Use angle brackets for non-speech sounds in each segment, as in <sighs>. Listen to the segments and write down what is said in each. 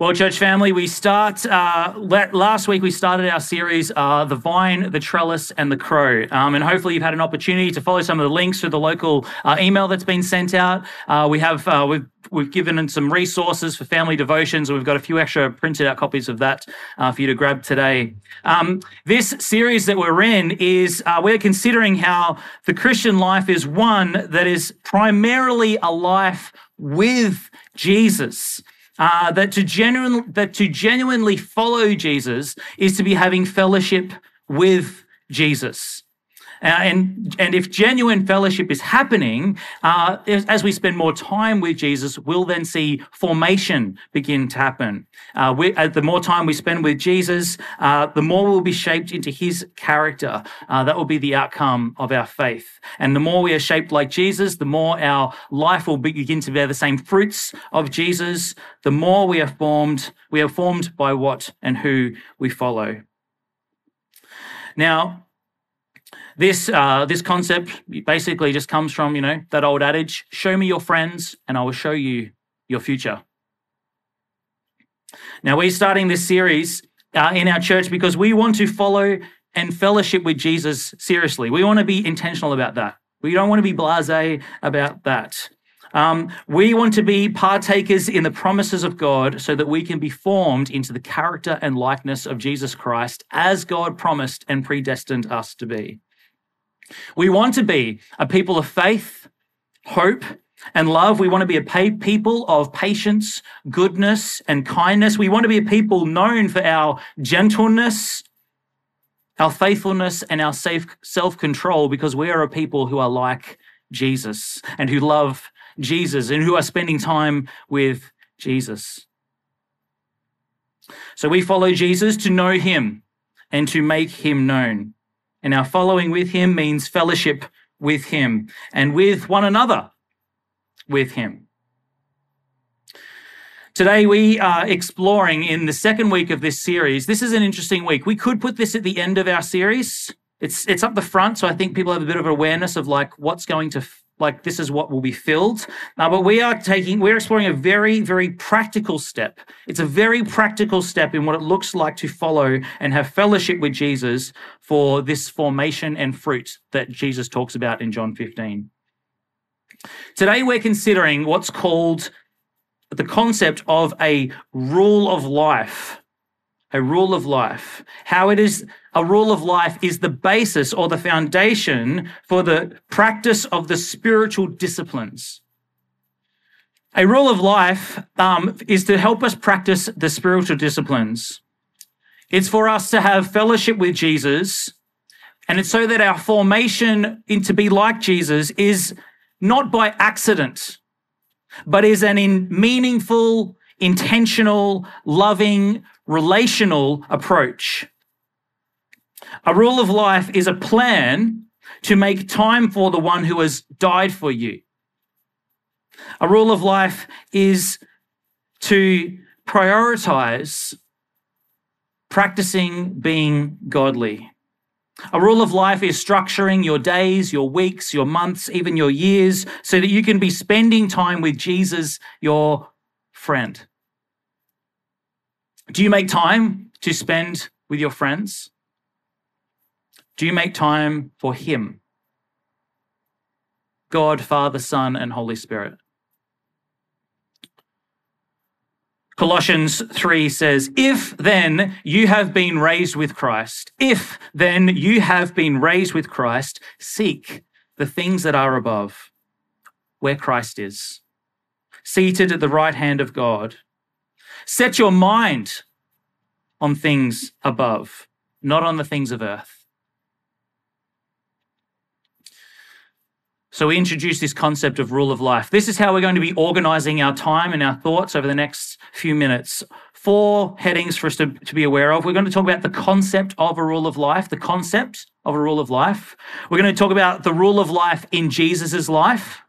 Well, church family, we start. Uh, last week we started our series, uh, "The Vine, the Trellis, and the Crow," um, and hopefully you've had an opportunity to follow some of the links through the local uh, email that's been sent out. Uh, we have uh, we've we've given in some resources for family devotions, and we've got a few extra printed out copies of that uh, for you to grab today. Um, this series that we're in is we're considering how the Christian life is one that is primarily a life with Jesus. Uh, that to genuine, that to genuinely follow Jesus is to be having fellowship with Jesus. Uh, and, and if genuine fellowship is happening, uh, as we spend more time with Jesus, we'll then see formation begin to happen. Uh, we, uh, the more time we spend with Jesus, uh, the more we'll be shaped into his character. That will be the outcome of our faith. And the more we are shaped like Jesus, the more our life will begin to bear the same fruits of Jesus. The more we are formed, we are formed by what and who we follow. Now, this, uh, this concept basically just comes from, you know, that old adage show me your friends and I will show you your future. Now, we're starting this series uh, in our church because we want to follow and fellowship with Jesus seriously. We want to be intentional about that. We don't want to be blase about that. Um, we want to be partakers in the promises of God so that we can be formed into the character and likeness of Jesus Christ as God promised and predestined us to be. We want to be a people of faith, hope, and love. We want to be a people of patience, goodness, and kindness. We want to be a people known for our gentleness, our faithfulness, and our self control because we are a people who are like Jesus and who love Jesus and who are spending time with Jesus. So we follow Jesus to know him and to make him known. And our following with him means fellowship with him and with one another with him. Today, we are exploring in the second week of this series. This is an interesting week. We could put this at the end of our series. It's, it's up the front, so I think people have a bit of awareness of like what's going to like this is what will be filled. Uh, but we are taking, we're exploring a very, very practical step. It's a very practical step in what it looks like to follow and have fellowship with Jesus for this formation and fruit that Jesus talks about in John 15. Today, we're considering what's called the concept of a rule of life a rule of life, how it is a rule of life is the basis or the foundation for the practice of the spiritual disciplines. A rule of life um, is to help us practice the spiritual disciplines. It's for us to have fellowship with Jesus, and it's so that our formation into be like Jesus is not by accident, but is an in meaningful, intentional, loving, relational approach. A rule of life is a plan to make time for the one who has died for you. A rule of life is to prioritize practicing being godly. A rule of life is structuring your days, your weeks, your months, even your years, so that you can be spending time with Jesus, your friend. Do you make time to spend with your friends? Do you make time for Him? God, Father, Son, and Holy Spirit. Colossians 3 says, If then you have been raised with Christ, if then you have been raised with Christ, seek the things that are above, where Christ is, seated at the right hand of God. Set your mind on things above, not on the things of earth. So, we introduce this concept of rule of life. This is how we're going to be organizing our time and our thoughts over the next few minutes. Four headings for us to, to be aware of. We're going to talk about the concept of a rule of life, the concept of a rule of life. We're going to talk about the rule of life in Jesus' life.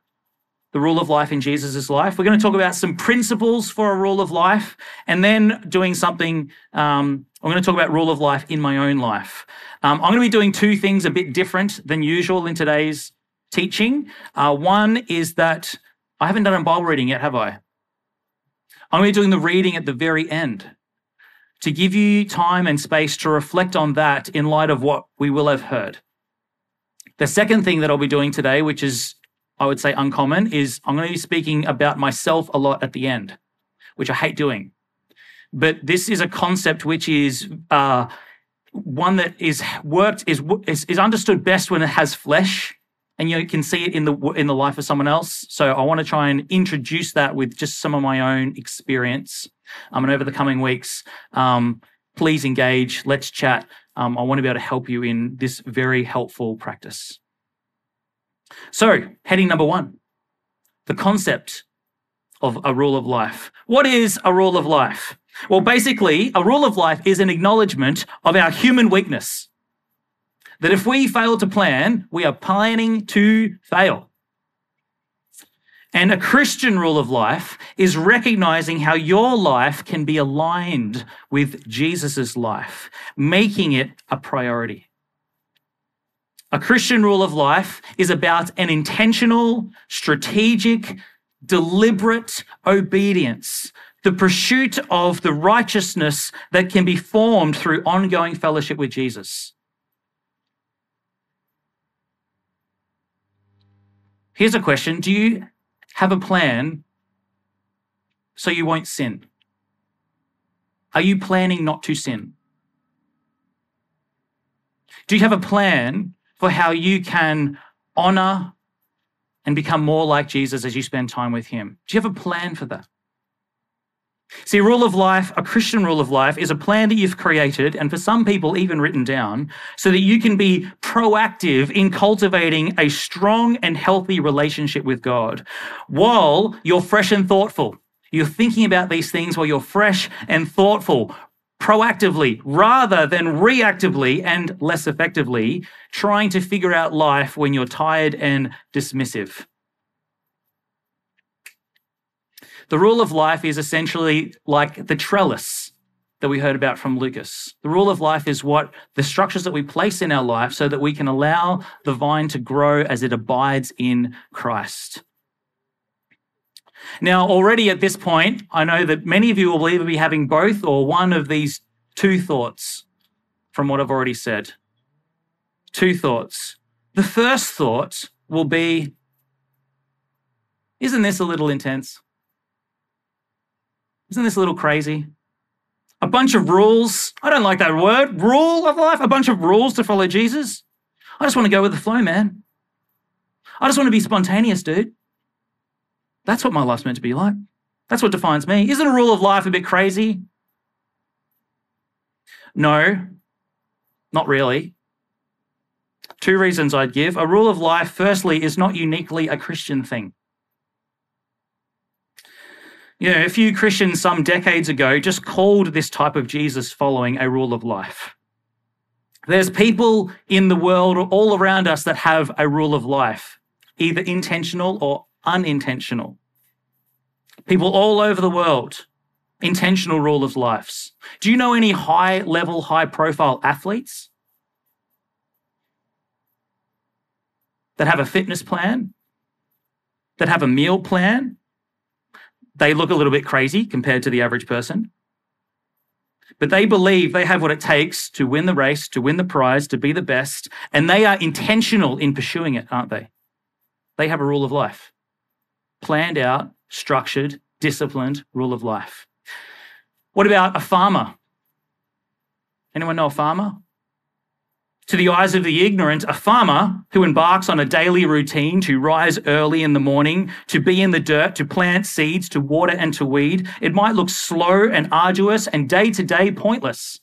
The rule of life in Jesus' life. We're going to talk about some principles for a rule of life, and then doing something. Um, I'm going to talk about rule of life in my own life. Um, I'm going to be doing two things a bit different than usual in today's teaching. Uh, one is that I haven't done a Bible reading yet, have I? I'm going to be doing the reading at the very end to give you time and space to reflect on that in light of what we will have heard. The second thing that I'll be doing today, which is, I would say, uncommon, is I'm going to be speaking about myself a lot at the end, which I hate doing. But this is a concept which is uh, one that is worked, is, is, is understood best when it has flesh and you can see it in the in the life of someone else. So I want to try and introduce that with just some of my own experience. Um, and over the coming weeks, um, please engage. Let's chat. Um, I want to be able to help you in this very helpful practice. So, heading number one, the concept of a rule of life. What is a rule of life? Well, basically, a rule of life is an acknowledgement of our human weakness that if we fail to plan, we are planning to fail. And a Christian rule of life is recognizing how your life can be aligned with Jesus' life, making it a priority. A Christian rule of life is about an intentional, strategic, deliberate obedience, the pursuit of the righteousness that can be formed through ongoing fellowship with Jesus. Here's a question Do you have a plan so you won't sin? Are you planning not to sin? Do you have a plan for how you can honor and become more like Jesus as you spend time with Him? Do you have a plan for that? See, rule of life, a Christian rule of life, is a plan that you've created, and for some people, even written down, so that you can be proactive in cultivating a strong and healthy relationship with God while you're fresh and thoughtful. You're thinking about these things while you're fresh and thoughtful, proactively rather than reactively and less effectively, trying to figure out life when you're tired and dismissive. The rule of life is essentially like the trellis that we heard about from Lucas. The rule of life is what the structures that we place in our life so that we can allow the vine to grow as it abides in Christ. Now, already at this point, I know that many of you will either be having both or one of these two thoughts from what I've already said. Two thoughts. The first thought will be Isn't this a little intense? Isn't this a little crazy? A bunch of rules. I don't like that word. Rule of life. A bunch of rules to follow Jesus. I just want to go with the flow, man. I just want to be spontaneous, dude. That's what my life's meant to be like. That's what defines me. Isn't a rule of life a bit crazy? No, not really. Two reasons I'd give. A rule of life, firstly, is not uniquely a Christian thing. You know, a few Christians some decades ago just called this type of Jesus following a rule of life. There's people in the world all around us that have a rule of life, either intentional or unintentional. People all over the world, intentional rule of lives. Do you know any high level, high profile athletes that have a fitness plan, that have a meal plan, they look a little bit crazy compared to the average person. But they believe they have what it takes to win the race, to win the prize, to be the best. And they are intentional in pursuing it, aren't they? They have a rule of life planned out, structured, disciplined rule of life. What about a farmer? Anyone know a farmer? To the eyes of the ignorant, a farmer who embarks on a daily routine to rise early in the morning, to be in the dirt, to plant seeds, to water and to weed, it might look slow and arduous and day to day pointless.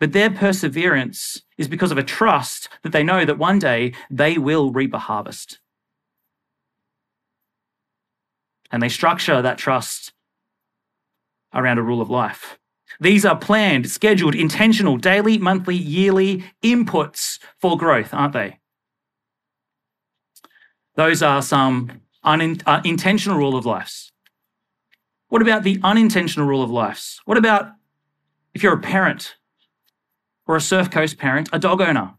But their perseverance is because of a trust that they know that one day they will reap a harvest. And they structure that trust around a rule of life. These are planned, scheduled, intentional, daily, monthly, yearly inputs for growth, aren't they? Those are some unin- uh, intentional rule of lives. What about the unintentional rule of lives? What about if you're a parent or a Surf Coast parent, a dog owner?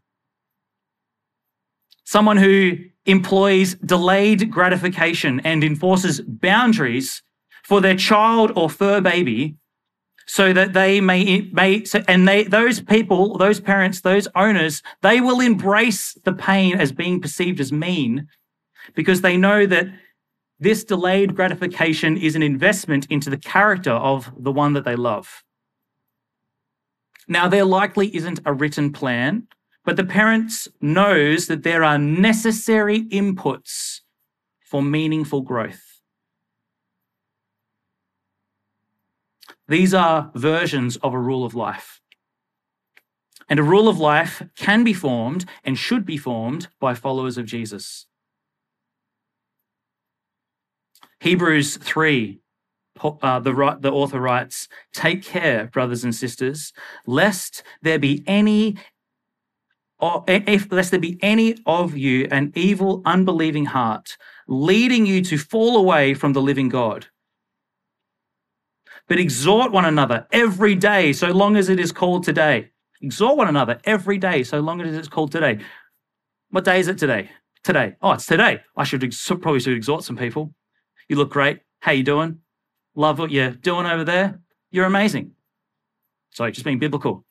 Someone who employs delayed gratification and enforces boundaries for their child or fur baby so that they may, may so, and they, those people, those parents, those owners, they will embrace the pain as being perceived as mean because they know that this delayed gratification is an investment into the character of the one that they love. Now, there likely isn't a written plan, but the parents knows that there are necessary inputs for meaningful growth. These are versions of a rule of life. And a rule of life can be formed and should be formed by followers of Jesus. Hebrews 3, uh, the, the author writes, Take care, brothers and sisters, lest there be any if lest there be any of you an evil, unbelieving heart, leading you to fall away from the living God but exhort one another every day, so long as it is called today. Exhort one another every day, so long as it is called today. What day is it today? Today. Oh, it's today. I should ex- probably should exhort some people. You look great. How you doing? Love what you're doing over there. You're amazing. Sorry, just being biblical.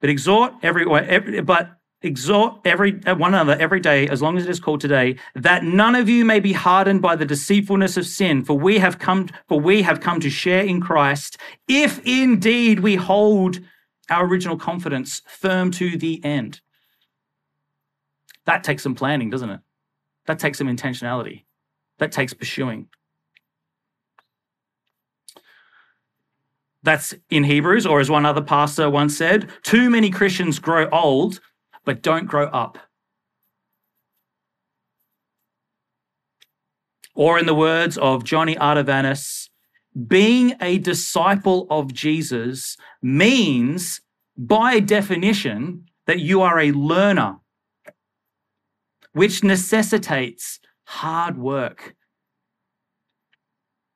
But exhort every, every but exhort every one another every day as long as it is called today that none of you may be hardened by the deceitfulness of sin. For we have come for we have come to share in Christ if indeed we hold our original confidence firm to the end. That takes some planning doesn't it? That takes some intentionality. That takes pursuing that's in Hebrews, or as one other pastor once said, too many Christians grow old but don't grow up. Or, in the words of Johnny Ardavanis, being a disciple of Jesus means, by definition, that you are a learner, which necessitates hard work.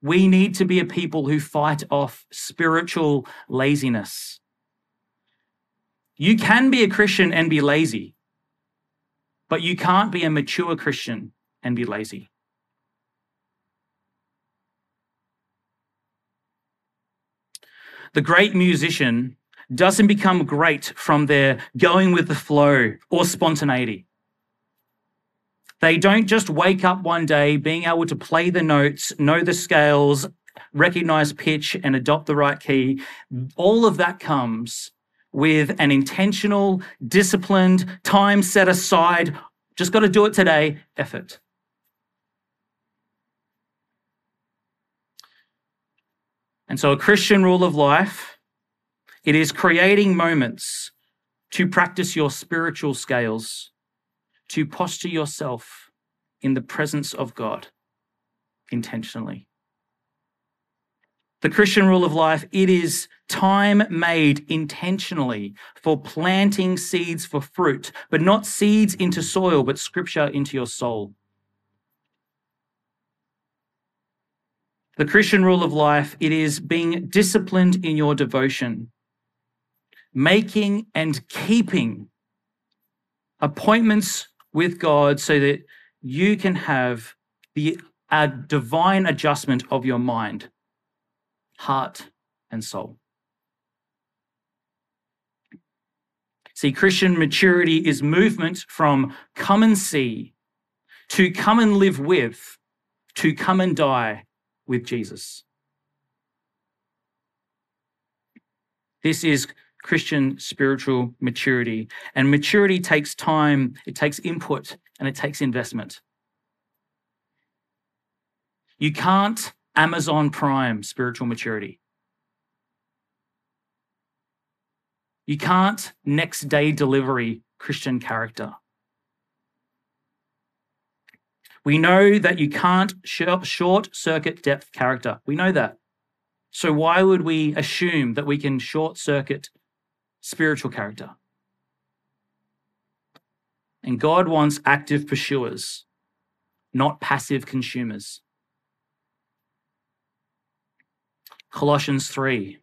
We need to be a people who fight off spiritual laziness. You can be a Christian and be lazy, but you can't be a mature Christian and be lazy. The great musician doesn't become great from their going with the flow or spontaneity. They don't just wake up one day being able to play the notes, know the scales, recognize pitch, and adopt the right key. All of that comes with an intentional, disciplined, time set aside, just got to do it today effort. And so, a Christian rule of life, it is creating moments to practice your spiritual scales, to posture yourself in the presence of God intentionally. The Christian rule of life, it is time made intentionally for planting seeds for fruit, but not seeds into soil, but scripture into your soul. The Christian rule of life, it is being disciplined in your devotion, making and keeping appointments with God so that you can have the a divine adjustment of your mind heart, and soul. See, Christian maturity is movement from come and see to come and live with to come and die with Jesus. This is Christian spiritual maturity. And maturity takes time, it takes input, and it takes investment. You can't Amazon Prime spiritual maturity. You can't next day delivery Christian character. We know that you can't short circuit depth character. We know that. So why would we assume that we can short circuit spiritual character? And God wants active pursuers, not passive consumers. Colossians 3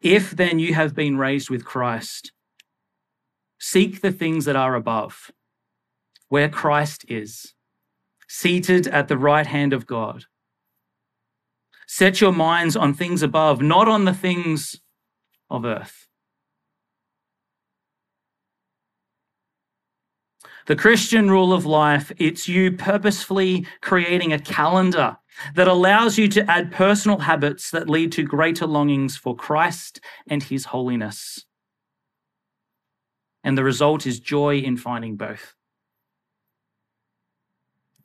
If then you have been raised with Christ, seek the things that are above, where Christ is, seated at the right hand of God. Set your minds on things above, not on the things of earth. The Christian rule of life, it's you purposefully creating a calendar that allows you to add personal habits that lead to greater longings for Christ and his holiness. And the result is joy in finding both.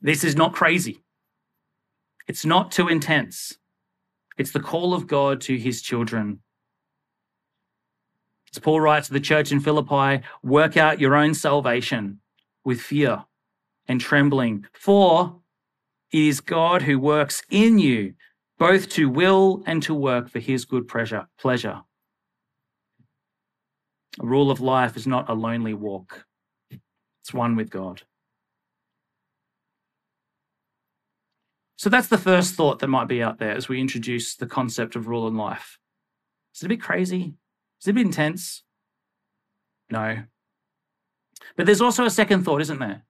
This is not crazy. It's not too intense. It's the call of God to his children. As Paul writes to the church in Philippi, work out your own salvation with fear and trembling, for it is God who works in you both to will and to work for his good pleasure. pleasure. A rule of life is not a lonely walk, it's one with God. So that's the first thought that might be out there as we introduce the concept of rule in life. Is it a bit crazy? Is it a bit intense? No. But there's also a second thought, isn't there?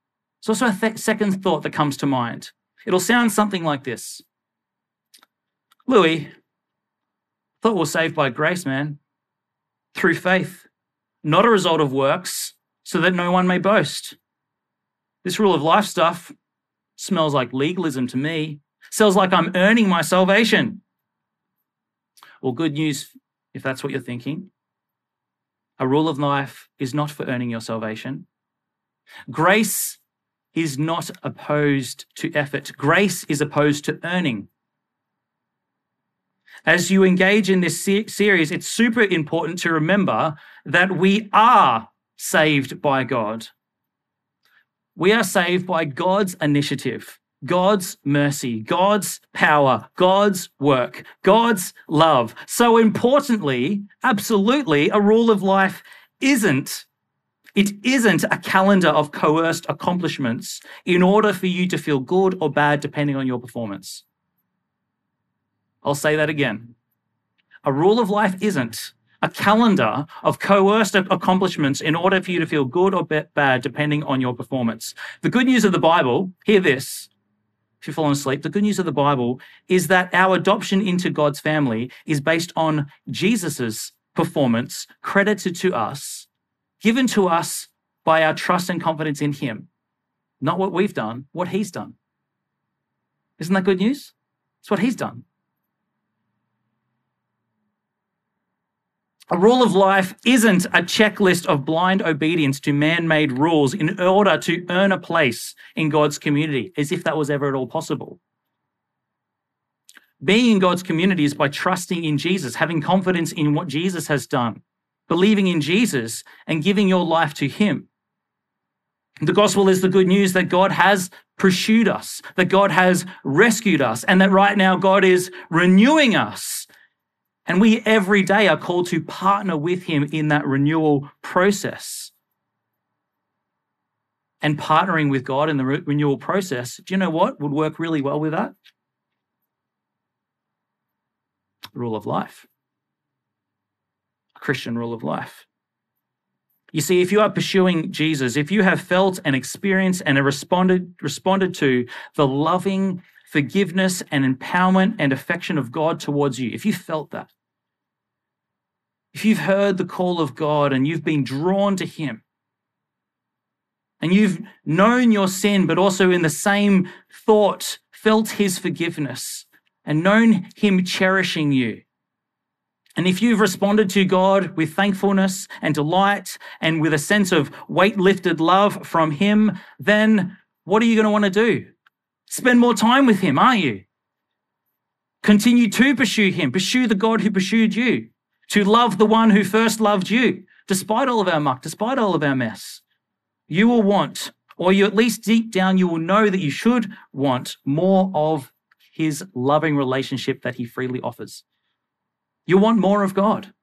There's also a th- second thought that comes to mind. It'll sound something like this Louis, thought we're saved by grace, man, through faith, not a result of works, so that no one may boast. This rule of life stuff smells like legalism to me. Smells like I'm earning my salvation. Well, good news if that's what you're thinking. A rule of life is not for earning your salvation. Grace is not opposed to effort. Grace is opposed to earning. As you engage in this series, it's super important to remember that we are saved by God. We are saved by God's initiative. God's mercy, God's power, God's work, God's love. So importantly, absolutely, a rule of life isn't it isn't a calendar of coerced accomplishments in order for you to feel good or bad depending on your performance. I'll say that again. A rule of life isn't a calendar of coerced accomplishments in order for you to feel good or bad depending on your performance. The good news of the Bible, hear this, if you've fallen asleep, the good news of the Bible is that our adoption into God's family is based on Jesus's performance credited to us, given to us by our trust and confidence in Him. Not what we've done, what He's done. Isn't that good news? It's what He's done. A rule of life isn't a checklist of blind obedience to man made rules in order to earn a place in God's community, as if that was ever at all possible. Being in God's community is by trusting in Jesus, having confidence in what Jesus has done, believing in Jesus, and giving your life to Him. The gospel is the good news that God has pursued us, that God has rescued us, and that right now God is renewing us and we every day are called to partner with him in that renewal process. And partnering with God in the re- renewal process, do you know what would work really well with that? Rule of life. Christian rule of life. You see, if you are pursuing Jesus, if you have felt and experienced and responded, responded to the loving forgiveness and empowerment and affection of God towards you, if you felt that, if you've heard the call of God and you've been drawn to Him, and you've known your sin, but also in the same thought felt His forgiveness and known Him cherishing you. And if you've responded to God with thankfulness and delight and with a sense of weight lifted love from Him, then what are you going to want to do? Spend more time with him, aren't you? Continue to pursue him. Pursue the God who pursued you. To love the one who first loved you, despite all of our muck, despite all of our mess. You will want, or you at least deep down, you will know that you should want more of his loving relationship that he freely offers. You want more of God.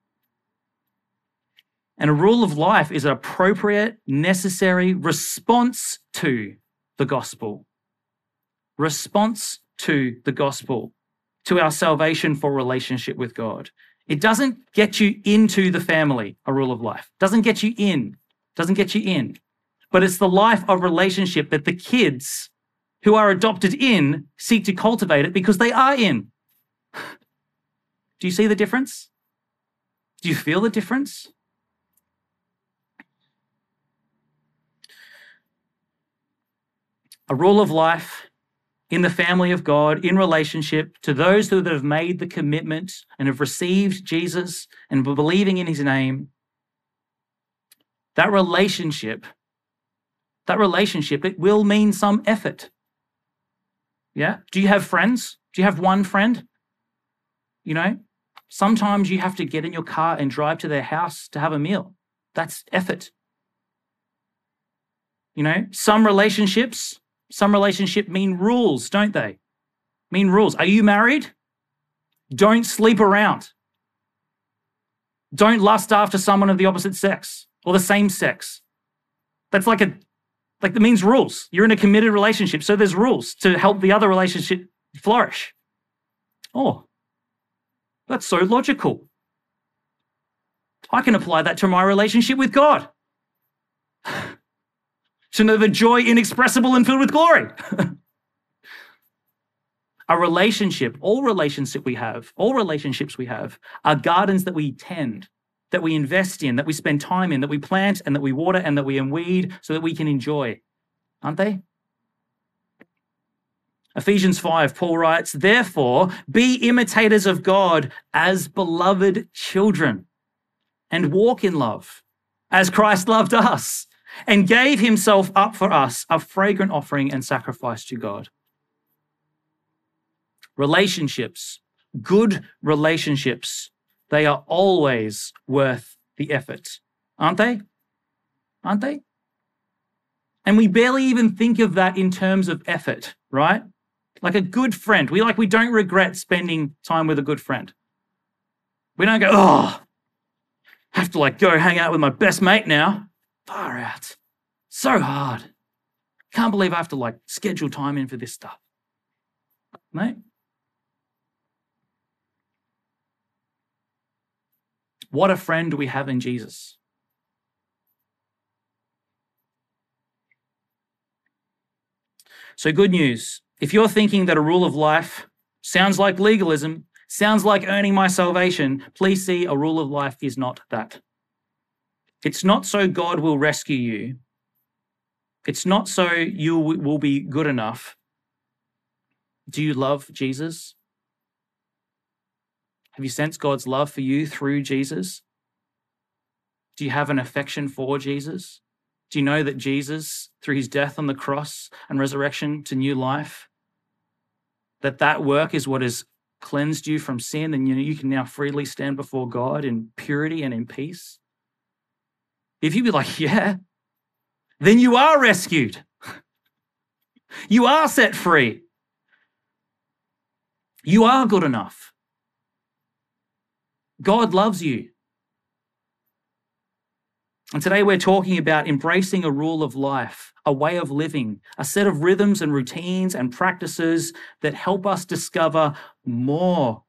And a rule of life is an appropriate, necessary response to the gospel. Response to the gospel, to our salvation for relationship with God. It doesn't get you into the family, a rule of life. Doesn't get you in. Doesn't get you in. But it's the life of relationship that the kids who are adopted in seek to cultivate it because they are in. <laughs> Do you see the difference? Do you feel the difference? A rule of life in the family of God, in relationship to those who have made the commitment and have received Jesus and believing in his name. That relationship, that relationship, it will mean some effort. Yeah. Do you have friends? Do you have one friend? You know, sometimes you have to get in your car and drive to their house to have a meal. That's effort. You know, some relationships, some relationship mean rules, don't they? Mean rules. Are you married? Don't sleep around. Don't lust after someone of the opposite sex or the same sex. That's like a like that means rules. You're in a committed relationship, so there's rules to help the other relationship flourish. Oh, that's so logical. I can apply that to my relationship with God. <sighs> to know the joy inexpressible and filled with glory. <laughs> a relationship, all relationship we have, all relationships we have are gardens that we tend, that we invest in, that we spend time in, that we plant and that we water and that we weed so that we can enjoy. Aren't they? Ephesians 5, Paul writes, Therefore, be imitators of God as beloved children and walk in love as Christ loved us and gave himself up for us, a fragrant offering and sacrifice to God. Relationships, good relationships, they are always worth the effort, aren't they? Aren't they? And we barely even think of that in terms of effort, right? Like a good friend. We like we don't regret spending time with a good friend. We don't go, oh, have to like go hang out with my best mate now. Far out. So hard. Can't believe I have to like schedule time in for this stuff. Mate. What a friend we have in Jesus. So, good news. If you're thinking that a rule of life sounds like legalism, sounds like earning my salvation, please see a rule of life is not that. It's not so God will rescue you. It's not so you will be good enough. Do you love Jesus? Have you sensed God's love for you through Jesus? Do you have an affection for Jesus? Do you know that Jesus, through his death on the cross and resurrection to new life, that that work is what has cleansed you from sin and you, know, you can now freely stand before God in purity and in peace? If you be like, yeah, then you are rescued. <laughs> You are set free. You are good enough. God loves you. And today we're talking about embracing a rule of life, a way of living, a set of rhythms and routines and practices that help us discover more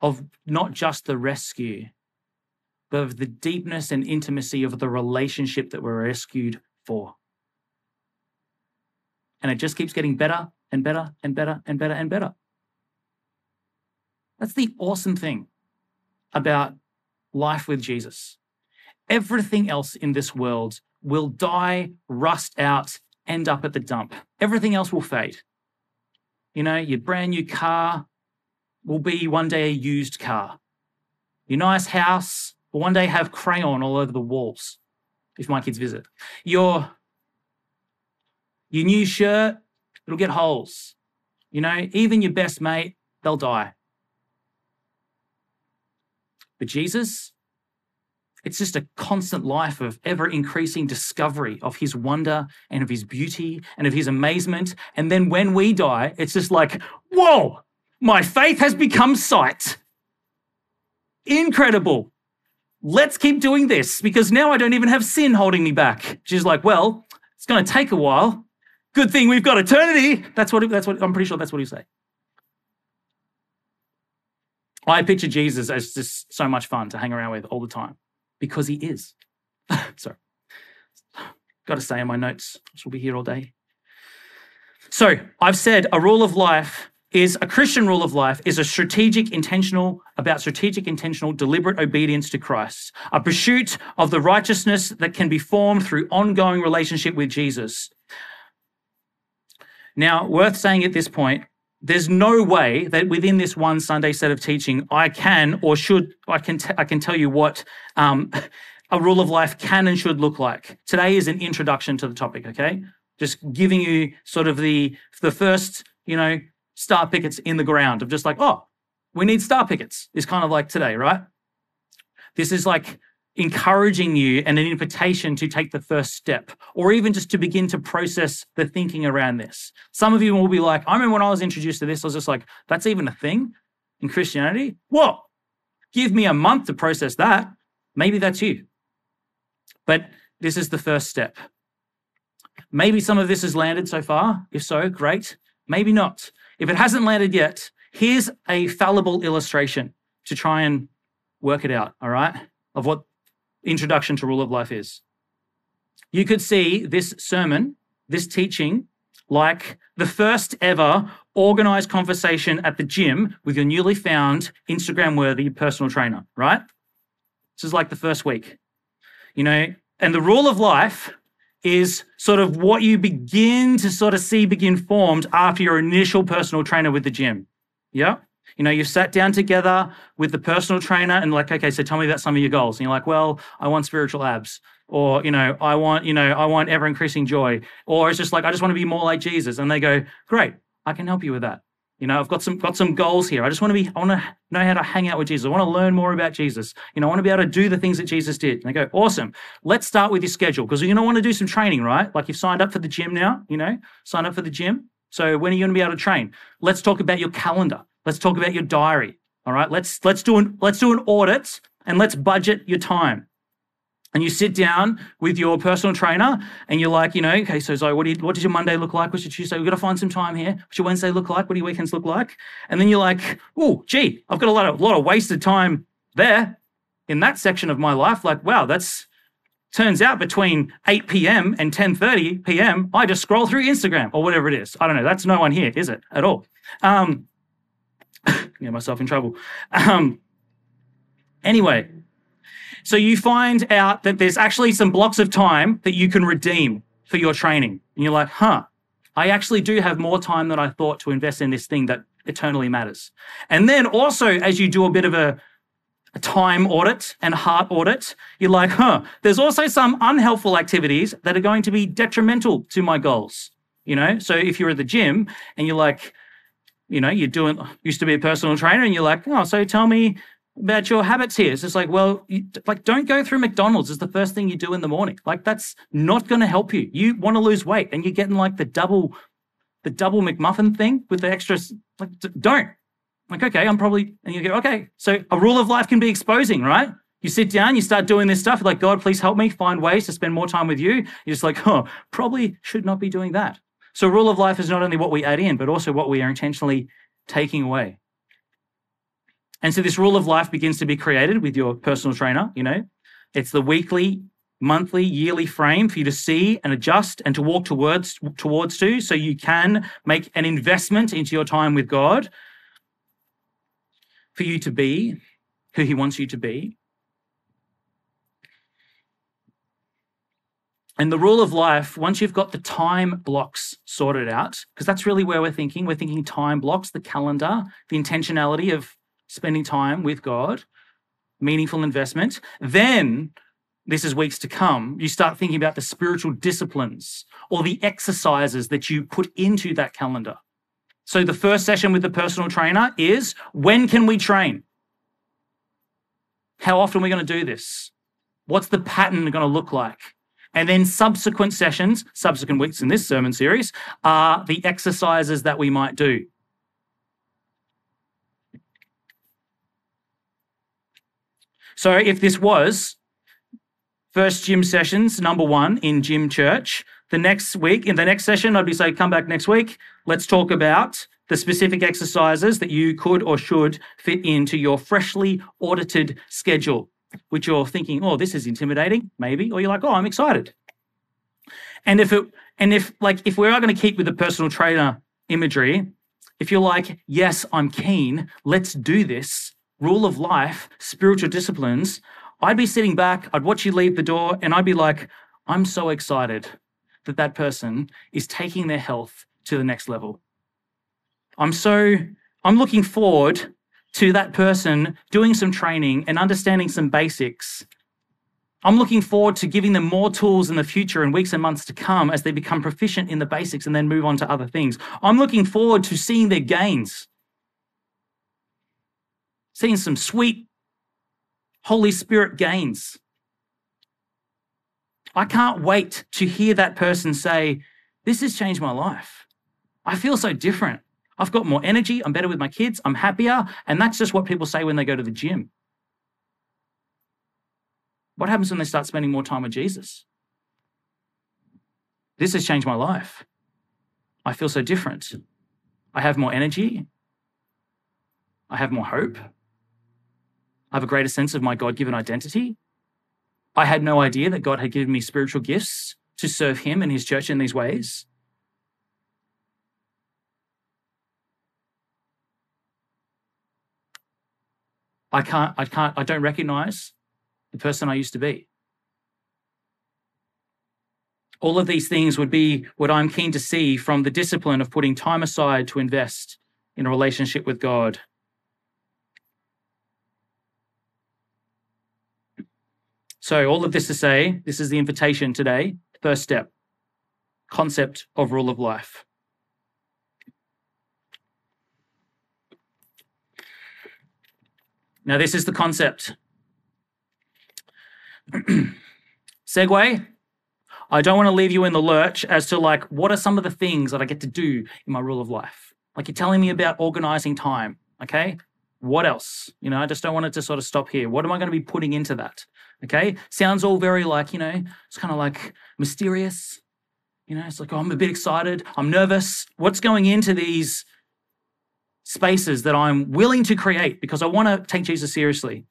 of not just the rescue, but of the deepness and intimacy of the relationship that we're rescued for. And it just keeps getting better and better and better and better and better. That's the awesome thing about life with Jesus. Everything else in this world will die, rust out, end up at the dump. Everything else will fade. You know, your brand new car will be one day a used car. Your nice house will one day have crayon all over the walls if my kids visit. Your, your new shirt, it'll get holes. You know, even your best mate, they'll die. But Jesus, it's just a constant life of ever increasing discovery of his wonder and of his beauty and of his amazement. And then when we die, it's just like, whoa, my faith has become sight. Incredible. let's keep doing this because now I don't even have sin holding me back. She's like, well, it's going to take a while. Good thing we've got eternity. That's what, that's what I'm pretty sure that's what he say. I picture Jesus as just so much fun to hang around with all the time because he is. <laughs> Sorry. Got to stay in my notes. She'll be here all day. So I've said a rule of life is a Christian rule of life is a strategic, intentional, about strategic, intentional, deliberate obedience to Christ, a pursuit of the righteousness that can be formed through ongoing relationship with Jesus. Now, worth saying at this point, there's no way that within this one Sunday set of teaching, I can or should, I can, t- I can tell you what um, <laughs> a rule of life can and should look like. Today is an introduction to the topic, okay? Just giving you sort of the, the first, you know, star pickets in the ground of just like, oh, we need star pickets is kind of like today, right? This is like encouraging you and an invitation to take the first step or even just to begin to process the thinking around this. Some of you will be like, I remember when I was introduced to this, I was just like, that's even a thing in Christianity? What? Give me a month to process that. Maybe that's you. But this is the first step. Maybe some of this has landed so far. If so, great. Maybe not. If it hasn't landed yet, here's a fallible illustration to try and work it out, all right, of what introduction to rule of life is. You could see this sermon, this teaching, like the first ever organized conversation at the gym with your newly found Instagram worthy personal trainer, right? This is like the first week. You know, and the rule of life is sort of what you begin to sort of see begin formed after your initial personal trainer with the gym. Yeah. You know, you've sat down together with the personal trainer and like, okay, so tell me about some of your goals. And you're like, well, I want spiritual abs. Or, you know, I want, you know, I want ever increasing joy. Or it's just like, I just want to be more like Jesus. And they go, great, I can help you with that. You know, I've got some got some goals here. I just want to be, I want to know how to hang out with Jesus. I want to learn more about Jesus. You know, I want to be able to do the things that Jesus did. And they go, awesome. Let's start with your schedule because you're going to want to do some training, right? Like you've signed up for the gym now, you know, sign up for the gym. So when are you going to be able to train? Let's talk about your calendar. Let's talk about your diary. All right. Let's let's do an let's do an audit and let's budget your time and you sit down with your personal trainer and you're like, you know, okay, so Zoe, what, do you, what does your Monday look like? What's your Tuesday? We've got to find some time here. What's your Wednesday look like? What do your weekends look like? And then you're like, oh, gee, I've got a lot of, lot of wasted time there in that section of my life. Like, wow, that's, turns out between 8 p.m. and 10.30 p.m., I just scroll through Instagram or whatever it is. I don't know. That's no one here, is it, at all? Um, <laughs> get myself in trouble. Um, anyway, so you find out that there's actually some blocks of time that you can redeem for your training. And you're like, huh, I actually do have more time than I thought to invest in this thing that eternally matters. And then also, as you do a bit of a, a time audit and heart audit, you're like, huh, there's also some unhelpful activities that are going to be detrimental to my goals. You know, so if you're at the gym and you're like, you know, you're doing, used to be a personal trainer and you're like, oh, so tell me about your habits here. It's just like, well, you, like, don't go through McDonald's is the first thing you do in the morning. Like, that's not going to help you. You want to lose weight, and you're getting like the double, the double McMuffin thing with the extras. Like, don't. Like, okay, I'm probably, and you go, okay. So a rule of life can be exposing, right? You sit down, you start doing this stuff, like, God, please help me find ways to spend more time with you. You're just like, oh, probably should not be doing that. So, rule of life is not only what we add in, but also what we are intentionally taking away. And so this rule of life begins to be created with your personal trainer, you know. It's the weekly, monthly, yearly frame for you to see and adjust and to walk towards towards to so you can make an investment into your time with God for you to be who he wants you to be. And the rule of life, once you've got the time blocks sorted out, because that's really where we're thinking. We're thinking time blocks, the calendar, the intentionality of spending time with God, meaningful investment. Then, this is weeks to come, you start thinking about the spiritual disciplines or the exercises that you put into that calendar. So, the first session with the personal trainer is when can we train? How often are we going to do this? What's the pattern going to look like? And then subsequent sessions, subsequent weeks in this sermon series, are the exercises that we might do. So if this was first gym sessions, number one in gym church, the next week, in the next session, I'd be saying, come back next week. Let's talk about the specific exercises that you could or should fit into your freshly audited schedule, which you're thinking, oh, this is intimidating, maybe, or you're like, oh, I'm excited. And if it, and if like, if we are going to keep with the personal trainer imagery, if you're like, yes, I'm keen, let's do this, rule of life, spiritual disciplines, I'd be sitting back, I'd watch you leave the door, and I'd be like, I'm so excited that that person is taking their health to the next level. I'm so, I'm looking forward to that person doing some training and understanding some basics. I'm looking forward to giving them more tools in the future and weeks and months to come as they become proficient in the basics and then move on to other things. I'm looking forward to seeing their gains, seeing some sweet Holy Spirit gains. I can't wait to hear that person say, This has changed my life. I feel so different. I've got more energy. I'm better with my kids. I'm happier. And that's just what people say when they go to the gym. What happens when they start spending more time with Jesus? This has changed my life. I feel so different. I have more energy. I have more hope. I have a greater sense of my God given identity. I had no idea that God had given me spiritual gifts to serve Him and His church in these ways. I can't, I can't, I don't recognize the person I used to be. All of these things would be what I'm keen to see from the discipline of putting time aside to invest in a relationship with God. So, all of this to say, this is the invitation today. First step concept of rule of life. Now, this is the concept. <clears throat> Segue. I don't want to leave you in the lurch as to like what are some of the things that I get to do in my rule of life. Like you're telling me about organizing time, okay? What else? You know, I just don't want it to sort of stop here. What am I going to be putting into that? Okay. Sounds all very like, you know, it's kind of like mysterious. You know, it's like, oh, I'm a bit excited. I'm nervous. What's going into these spaces that I'm willing to create because I want to take Jesus seriously?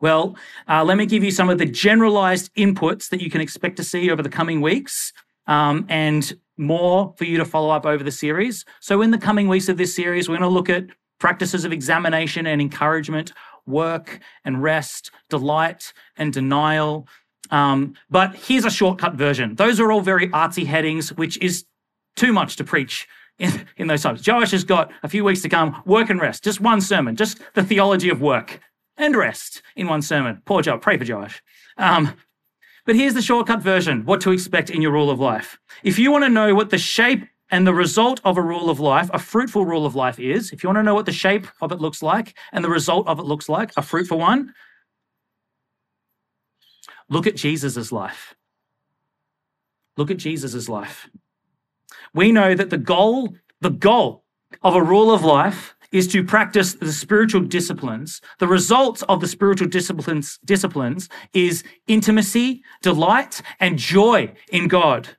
Well, uh, let me give you some of the generalized inputs that you can expect to see over the coming weeks um, and more for you to follow up over the series. So, in the coming weeks of this series, we're going to look at practices of examination and encouragement, work and rest, delight and denial. Um, but here's a shortcut version. Those are all very artsy headings, which is too much to preach in, in those times. Joash has got a few weeks to come. Work and rest, just one sermon, just the theology of work and rest in one sermon. Poor Joe, pray for Joash. Um, but here's the shortcut version what to expect in your rule of life. If you want to know what the shape and the result of a rule of life, a fruitful rule of life is, if you want to know what the shape of it looks like and the result of it looks like, a fruitful one, look at Jesus' life. Look at Jesus' life. We know that the goal, the goal of a rule of life is to practice the spiritual disciplines. The result of the spiritual disciplines, disciplines is intimacy, delight, and joy in God.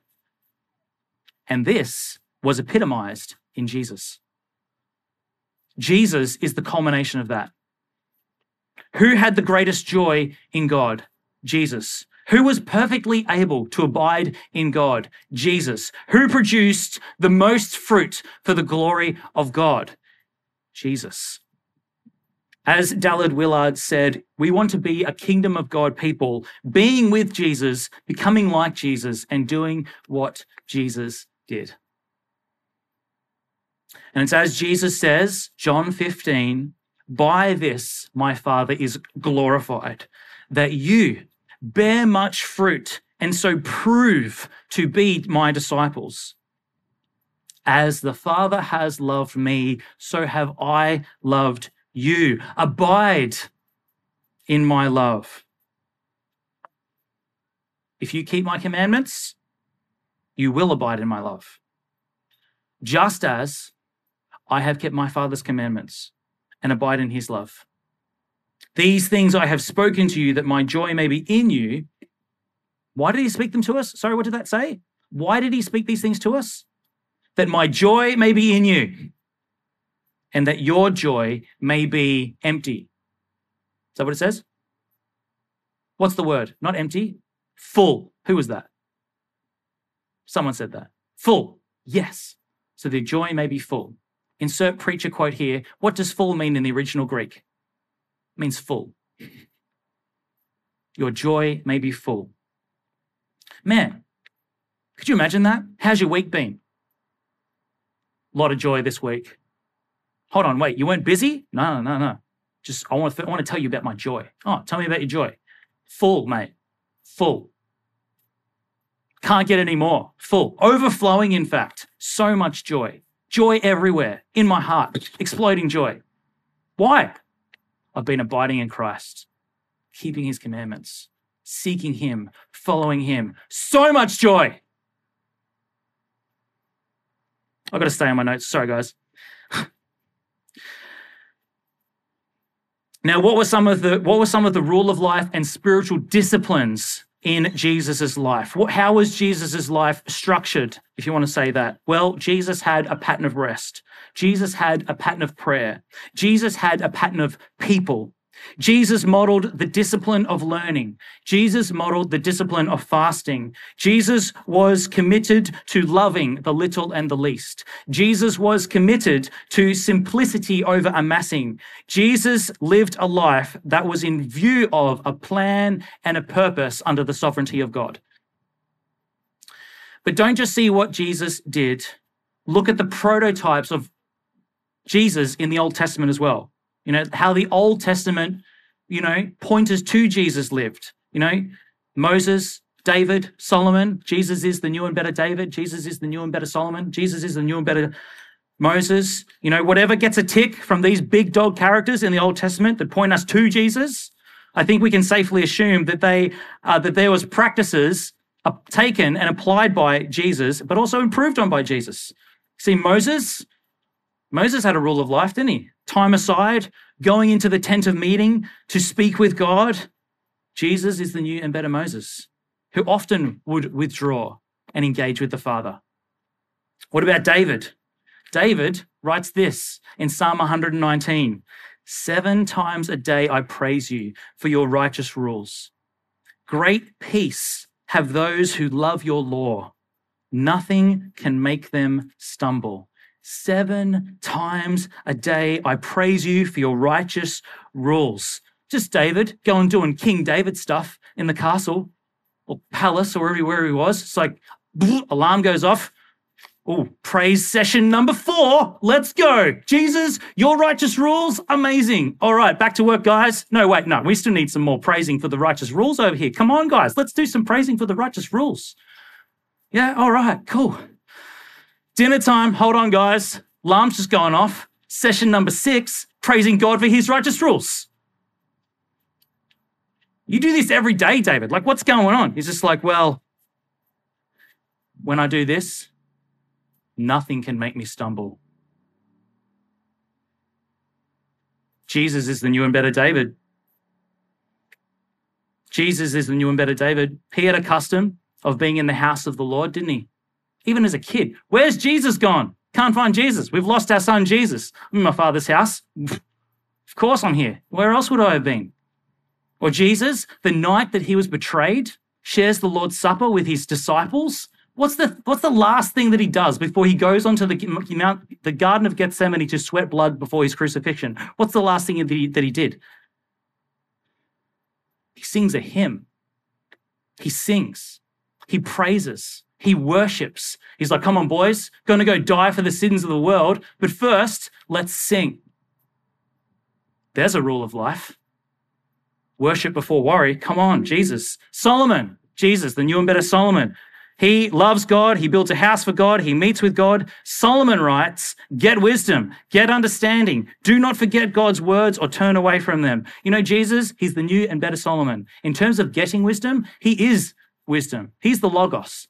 And this was epitomized in Jesus. Jesus is the culmination of that. Who had the greatest joy in God? Jesus. Who was perfectly able to abide in God? Jesus. Who produced the most fruit for the glory of God? Jesus. As Dallas Willard said, we want to be a kingdom of God people, being with Jesus, becoming like Jesus, and doing what Jesus did. And it's as Jesus says, John 15, by this my Father is glorified, that you bear much fruit and so prove to be my disciples. As the Father has loved me, so have I loved you. Abide in my love. If you keep my commandments, you will abide in my love. Just as I have kept my Father's commandments and abide in his love. These things I have spoken to you that my joy may be in you. Why did he speak them to us? Sorry, what did that say? Why did he speak these things to us? That my joy may be in you and that your joy may be empty. Is that what it says? What's the word? Not empty, full. Who was that? Someone said that. Full. Yes. So the joy may be full. Insert preacher quote here. What does full mean in the original Greek? Means full. Your joy may be full. Man, could you imagine that? How's your week been? A lot of joy this week. Hold on, wait, you weren't busy? No, no, no. Just I want to I want to tell you about my joy. Oh, tell me about your joy. Full, mate. Full. Can't get any more. Full. Overflowing, in fact. So much joy. Joy everywhere in my heart. Exploding joy. Why? I've been abiding in Christ, keeping his commandments, seeking him, following him. So much joy. I've got to stay on my notes. Sorry, guys. <laughs> now, what were some of the what were some of the rule of life and spiritual disciplines in Jesus's life? What, how was Jesus's life structured, if you want to say that? Well, Jesus had a pattern of rest. Jesus had a pattern of prayer. Jesus had a pattern of people. Jesus modeled the discipline of learning. Jesus modeled the discipline of fasting. Jesus was committed to loving the little and the least. Jesus was committed to simplicity over amassing. Jesus lived a life that was in view of a plan and a purpose under the sovereignty of God. But don't just see what Jesus did, look at the prototypes of Jesus in the Old Testament as well. You know, how the Old Testament, you know, pointers to Jesus lived. You know, Moses, David, Solomon. Jesus is the new and better David. Jesus is the new and better Solomon. Jesus is the new and better Moses. You know, whatever gets a tick from these big dog characters in the Old Testament that point us to Jesus, I think we can safely assume that they uh, that there was practices taken and applied by Jesus, but also improved on by Jesus. See, Moses, Moses had a rule of life, didn't he? Time aside, going into the tent of meeting to speak with God. Jesus is the new and better Moses, who often would withdraw and engage with the Father. What about David? David writes this in Psalm 119 Seven times a day I praise you for your righteous rules. Great peace have those who love your law. Nothing can make them stumble. Seven times a day, I praise you for your righteous rules. Just David going doing King David stuff in the castle or palace or wherever he was. It's like, alarm goes off. Oh, praise session number four. Let's go. Jesus, your righteous rules, amazing. All right, back to work, guys. No, wait, no, we still need some more praising for the righteous rules over here. Come on, guys, let's do some praising for the righteous rules. Yeah, all right, cool. Dinner time. Hold on, guys. Alarm's just going off. Session number six, praising God for his righteous rules. You do this every day, David. Like, what's going on? He's just like, well, when I do this, nothing can make me stumble. Jesus is the new and better David. Jesus is the new and better David. He had a custom of being in the house of the Lord, didn't he? Even as a kid. Where's Jesus gone? Can't find Jesus. We've lost our son Jesus. I'm in my father's house. of course I'm here. Where else would I have been? Or Jesus, the night that he was betrayed, shares the Lord's Supper with his disciples. What's the, what's the last thing that he does before he goes onto the, Mount, the Garden of Gethsemane to sweat blood before his crucifixion? What's the last thing that he, that he did? He sings a hymn. He sings. He praises. He worships. He's like, come on, boys, going to go die for the sins of the world. But first, let's sing. There's a rule of life. Worship before worry. Come on, Jesus. Solomon, Jesus, the new and better Solomon. He loves God. He builds a house for God. He meets with God. Solomon writes, get wisdom, get understanding. Do not forget God's words or turn away from them. You know, Jesus, he's the new and better Solomon. In terms of getting wisdom, he is wisdom. He's the Logos.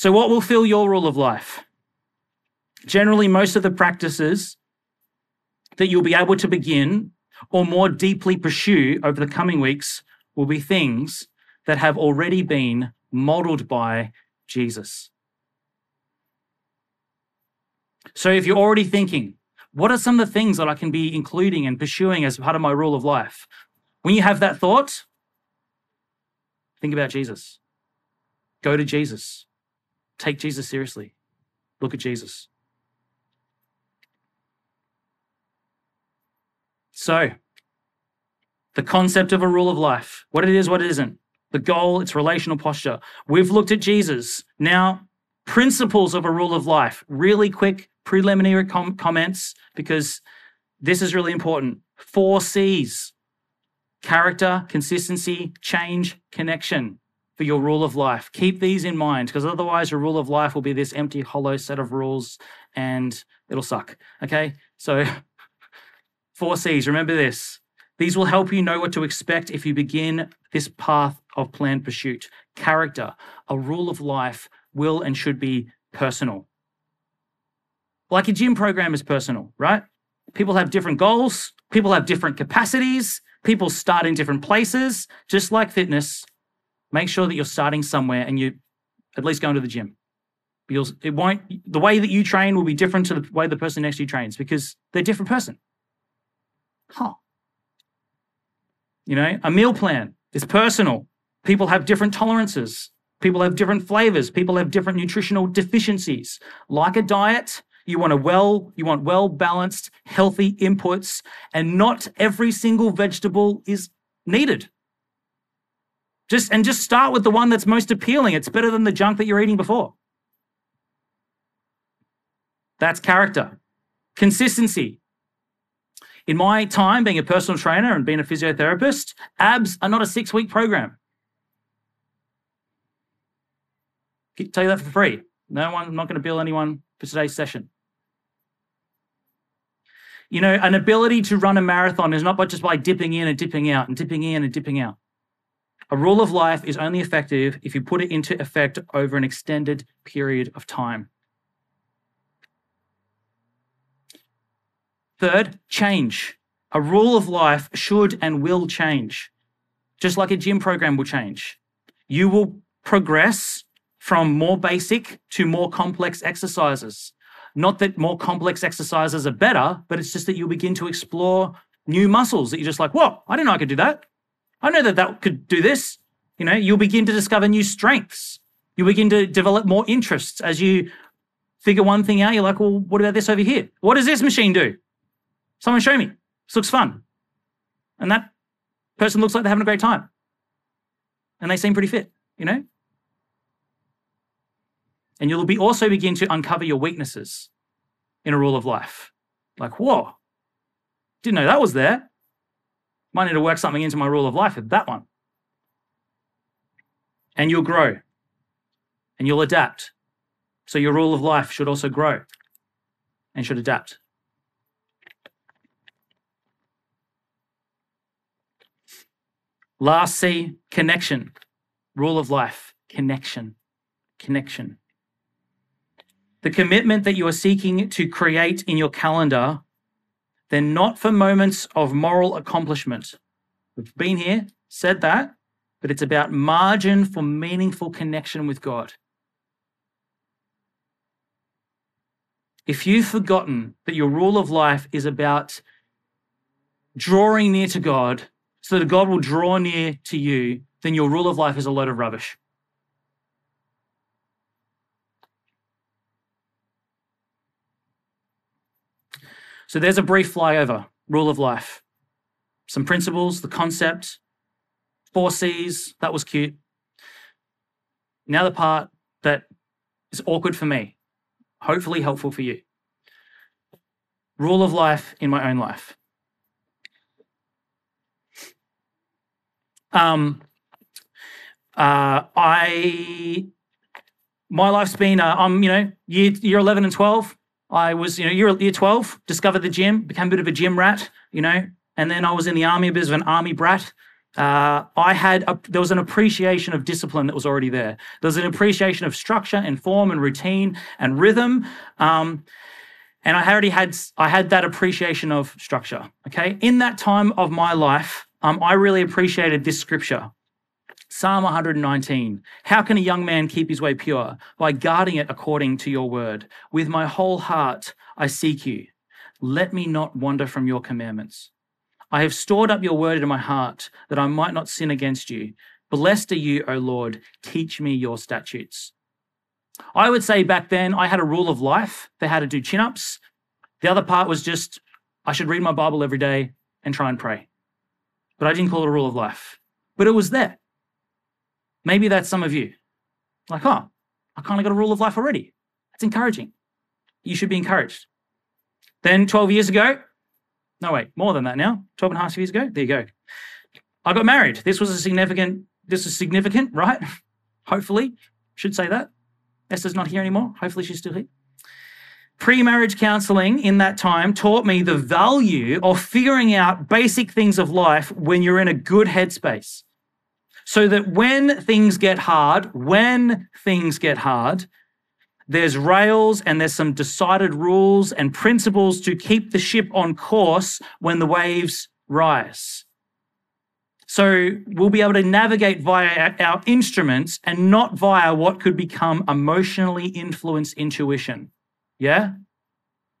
So, what will fill your rule of life? Generally, most of the practices that you'll be able to begin or more deeply pursue over the coming weeks will be things that have already been modeled by Jesus. So if you're already thinking, what are some of the things that I can be including and pursuing as part of my rule of life? When you have that thought, think about Jesus. Go to Jesus. Take Jesus seriously. Look at Jesus. So, the concept of a rule of life, what it is, what it isn't, the goal, its relational posture. We've looked at Jesus. Now, principles of a rule of life, really quick preliminary com- comments because this is really important. Four C's character, consistency, change, connection for your rule of life. Keep these in mind because otherwise, your rule of life will be this empty, hollow set of rules and it'll suck. Okay. So, <laughs> four C's, remember this. These will help you know what to expect if you begin this path of planned pursuit. Character, a rule of life will and should be personal. Like a gym program is personal, right? People have different goals, people have different capacities, people start in different places, just like fitness make sure that you're starting somewhere and you at least going to the gym. Because it won't the way that you train will be different to the way the person next to you trains because they're a different person. Huh. You know, a meal plan is personal. People have different tolerances. People have different flavors. People have different nutritional deficiencies. Like a diet, you want a well, you want well balanced, healthy inputs, and not every single vegetable is needed. Just and just start with the one that's most appealing. It's better than the junk that you're eating before. That's character. Consistency. In my time being a personal trainer and being a physiotherapist, abs are not a six week program. I tell you that for free. No one, I'm not going to bill anyone for today's session. You know, an ability to run a marathon is not just by dipping in and dipping out and dipping in and dipping out. A rule of life is only effective if you put it into effect over an extended period of time. Third, change. A rule of life should and will change, just like a gym program will change. You will progress from more basic to more complex exercises. Not that more complex exercises are better, but it's just that you'll begin to explore new muscles that you're just like, whoa, I didn't know I could do that. I know that that could do this. You know, you'll begin to discover new strengths. You begin to develop more interests as you figure one thing out. You're like, well, what about this over here? What does this machine do? Someone show me. This looks fun. And that person looks like they're having a great time. And they seem pretty fit, you know? And you'll be also begin to uncover your weaknesses in a rule of life. Like, whoa, didn't know that was there. Might need to work something into my rule of life with that one. And you'll grow and you'll adapt. So your rule of life should also grow and should adapt. Last C, connection. Rule of life, connection, connection. The commitment that you are seeking to create in your calendar they're not for moments of moral accomplishment. We've been here, said that, but it's about margin for meaningful connection with God. If you've forgotten that your rule of life is about drawing near to God so that God will draw near to you, then your rule of life is a load of rubbish. So there's a brief flyover, rule of life. Some principles, the concept, four C's, that was cute. Now the part that is awkward for me, hopefully helpful for you. Rule of life in my own life. Um, uh, I, my life's been, uh, I'm, you know, year, year 11 and 12. I was, you know, year, year 12, discovered the gym, became a bit of a gym rat, you know, and then I was in the army, a bit of an army brat. Uh, I had, a, there was an appreciation of discipline that was already there. There was an appreciation of structure and form and routine and rhythm. Um, and I already had I had that appreciation of structure. Okay, in that time of my life, um, I really appreciated this scripture. Psalm 119. How can a young man keep his way pure? By guarding it according to your word. With my whole heart I seek you. Let me not wander from your commandments. I have stored up your word in my heart that I might not sin against you. Blessed are you, O Lord. Teach me your statutes. I would say back then I had a rule of life for how to do chin ups. The other part was just I should read my Bible every day and try and pray. But I didn't call it a rule of life. But it was there. Maybe that's some of you. Like, oh, I kind of got a rule of life already. That's encouraging. You should be encouraged. Then 12 years ago, no, wait, more than that now, 12 and a half years ago, there you go. I got married. This was a significant, this is significant, <laughs> right? Hopefully, should say that. Esther's not here anymore. Hopefully, she's still here. Pre marriage counseling in that time taught me the value of figuring out basic things of life when you're in a good headspace. So that when things get hard, when things get hard, there's rails and there's some decided rules and principles to keep the ship on course when the waves rise. So we'll be able to navigate via our instruments and not via what could become emotionally influenced intuition. Yeah?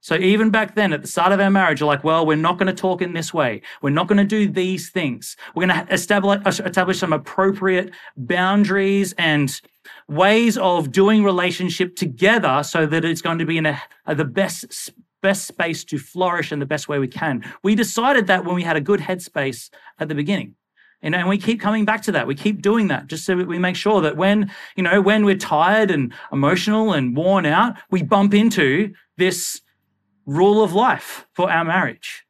So even back then, at the start of our marriage, you're like, well, we're not going to talk in this way. We're not going to do these things. We're going to establish, establish some appropriate boundaries and ways of doing relationship together so that it's going to be in a, a, the best best space to flourish in the best way we can. We decided that when we had a good headspace at the beginning. And, and we keep coming back to that. We keep doing that just so we make sure that when, you know, when we're tired and emotional and worn out, we bump into this rule of life for our marriage.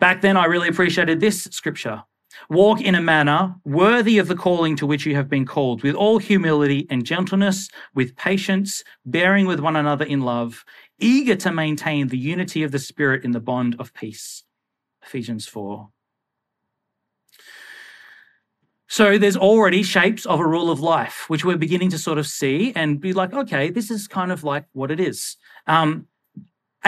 Back then, I really appreciated this scripture. Walk in a manner worthy of the calling to which you have been called, with all humility and gentleness, with patience, bearing with one another in love, eager to maintain the unity of the Spirit in the bond of peace. Ephesians 4. So there's already shapes of a rule of life, which we're beginning to sort of see and be like, okay, this is kind of like what it is. Um,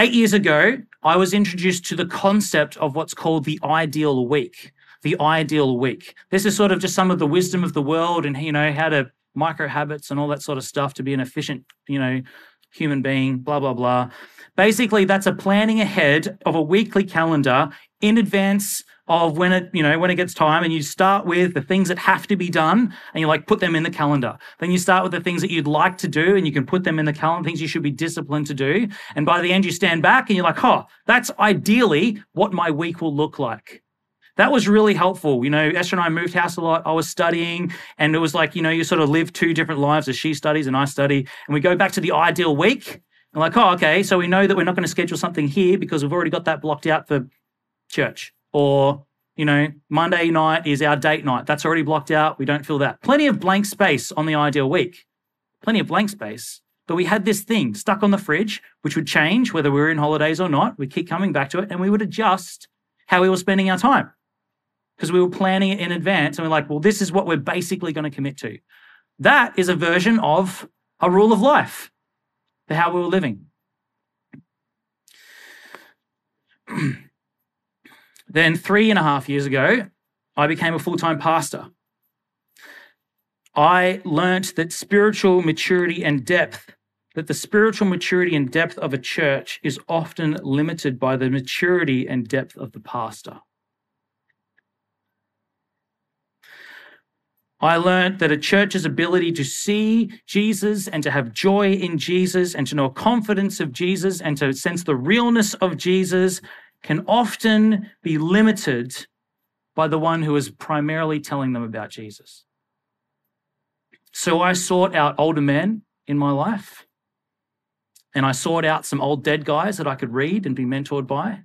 eight years ago, I was introduced to the concept of what's called the ideal week. The ideal week. This is sort of just some of the wisdom of the world and, you know, how to micro habits and all that sort of stuff to be an efficient, you know, human being, blah, blah, blah. Basically, that's a planning ahead of a weekly calendar in advance of when it, you know, when it gets time and you start with the things that have to be done and you like put them in the calendar. Then you start with the things that you'd like to do and you can put them in the calendar, things you should be disciplined to do. And by the end, you stand back and you're like, oh, that's ideally what my week will look like. That was really helpful. You know, Esther and I moved house a lot. I was studying, and it was like, you know, you sort of live two different lives as she studies and I study. And we go back to the ideal week. And like, oh, okay, so we know that we're not going to schedule something here because we've already got that blocked out for church or you know, Monday night is our date night. That's already blocked out. We don't fill that. Plenty of blank space on the ideal week. Plenty of blank space. But we had this thing stuck on the fridge, which would change whether we were in holidays or not. We keep coming back to it and we would adjust how we were spending our time because we were planning it in advance. And we're like, well, this is what we're basically going to commit to. That is a version of a rule of life for how we were living. <clears throat> Then, three and a half years ago, I became a full time pastor. I learnt that spiritual maturity and depth, that the spiritual maturity and depth of a church is often limited by the maturity and depth of the pastor. I learned that a church's ability to see Jesus and to have joy in Jesus and to know confidence of Jesus and to sense the realness of Jesus can often be limited by the one who is primarily telling them about Jesus. So I sought out older men in my life, and I sought out some old dead guys that I could read and be mentored by.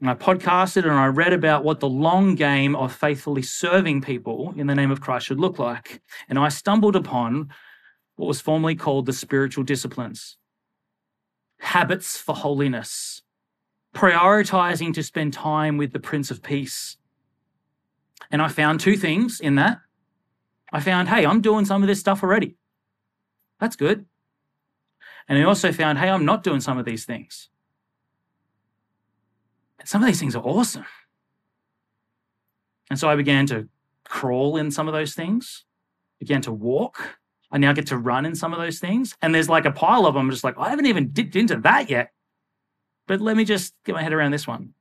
And I podcasted and I read about what the long game of faithfully serving people in the name of Christ should look like. And I stumbled upon what was formerly called the spiritual disciplines habits for holiness prioritizing to spend time with the Prince of Peace. And I found two things in that. I found, hey, I'm doing some of this stuff already. That's good. And I also found, hey, I'm not doing some of these things. And some of these things are awesome. And so I began to crawl in some of those things, began to walk. I now get to run in some of those things. And there's like a pile of them. Just like, oh, I haven't even dipped into that yet. But let me just get my head around this one.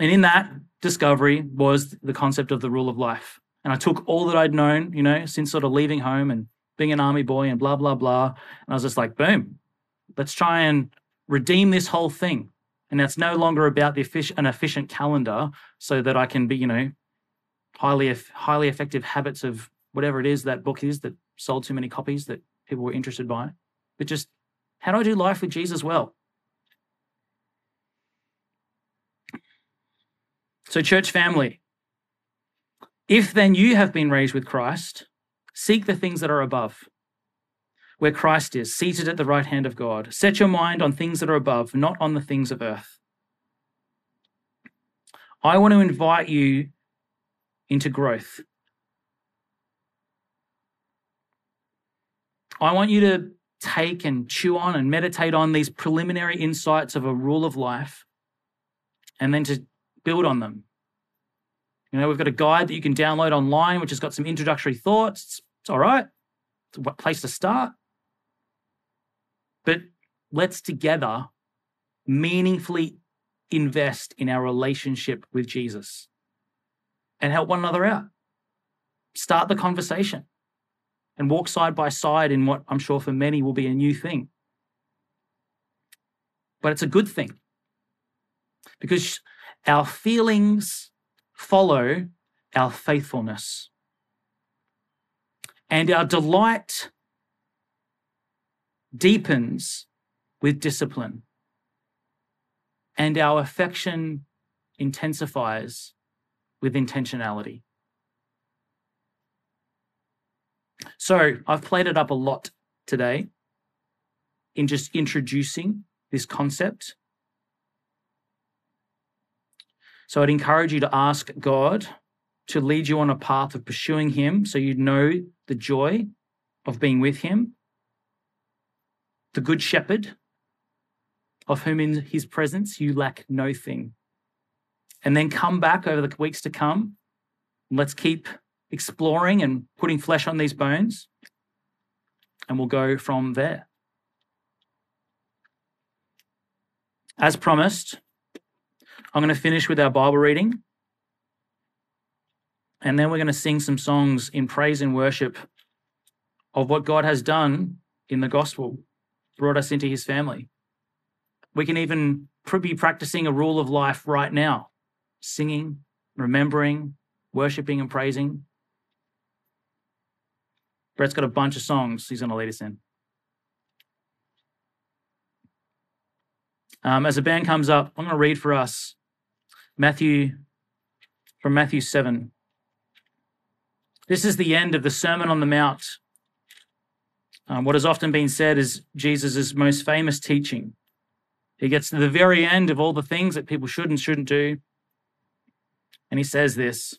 And in that discovery was the concept of the rule of life. And I took all that I'd known, you know, since sort of leaving home and being an army boy and blah, blah, blah. And I was just like, boom, let's try and redeem this whole thing. And it's no longer about the efficient, an efficient calendar so that I can be, you know, highly, highly effective habits of whatever it is that book is that sold too many copies that people were interested by, but just how do I do life with Jesus well? So, church family, if then you have been raised with Christ, seek the things that are above, where Christ is, seated at the right hand of God. Set your mind on things that are above, not on the things of earth. I want to invite you into growth. I want you to take and chew on and meditate on these preliminary insights of a rule of life and then to build on them. You know, we've got a guide that you can download online, which has got some introductory thoughts. It's, it's all right. It's a place to start. But let's together meaningfully invest in our relationship with Jesus and help one another out. Start the conversation and walk side by side in what I'm sure for many will be a new thing. But it's a good thing because our feelings follow our faithfulness. And our delight deepens with discipline. And our affection intensifies with intentionality. So I've played it up a lot today in just introducing this concept So I'd encourage you to ask God to lead you on a path of pursuing Him so you know the joy of being with Him, the Good Shepherd, of whom in His presence you lack no thing. And then come back over the weeks to come. let's keep exploring and putting flesh on these bones. And we'll go from there. As promised, I'm going to finish with our Bible reading. And then we're going to sing some songs in praise and worship of what God has done in the gospel, brought us into his family. We can even be practicing a rule of life right now singing, remembering, worshiping, and praising. Brett's got a bunch of songs he's going to lead us in. Um, as the band comes up, I'm going to read for us Matthew, from Matthew 7. This is the end of the Sermon on the Mount. Um, what has often been said is Jesus' most famous teaching. He gets to the very end of all the things that people should and shouldn't do. And he says this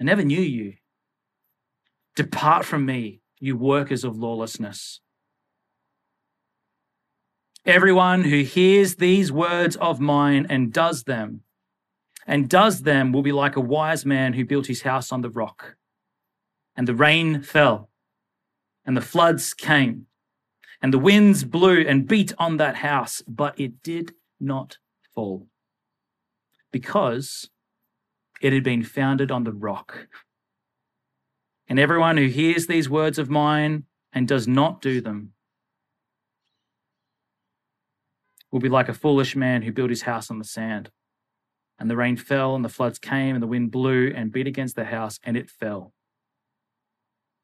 I never knew you. Depart from me, you workers of lawlessness. Everyone who hears these words of mine and does them, and does them will be like a wise man who built his house on the rock. And the rain fell, and the floods came, and the winds blew and beat on that house, but it did not fall, because it had been founded on the rock. And everyone who hears these words of mine and does not do them will be like a foolish man who built his house on the sand. And the rain fell, and the floods came, and the wind blew and beat against the house, and it fell.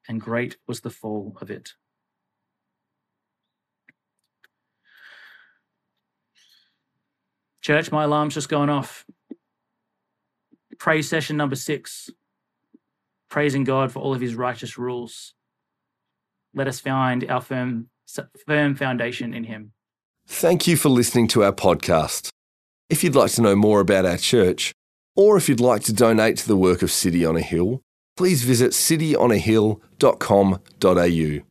And great was the fall of it. Church, my alarm's just gone off. Praise session number six. Praising God for all of his righteous rules. Let us find our firm, firm foundation in him. Thank you for listening to our podcast. If you'd like to know more about our church, or if you'd like to donate to the work of City on a Hill, please visit cityonahill.com.au.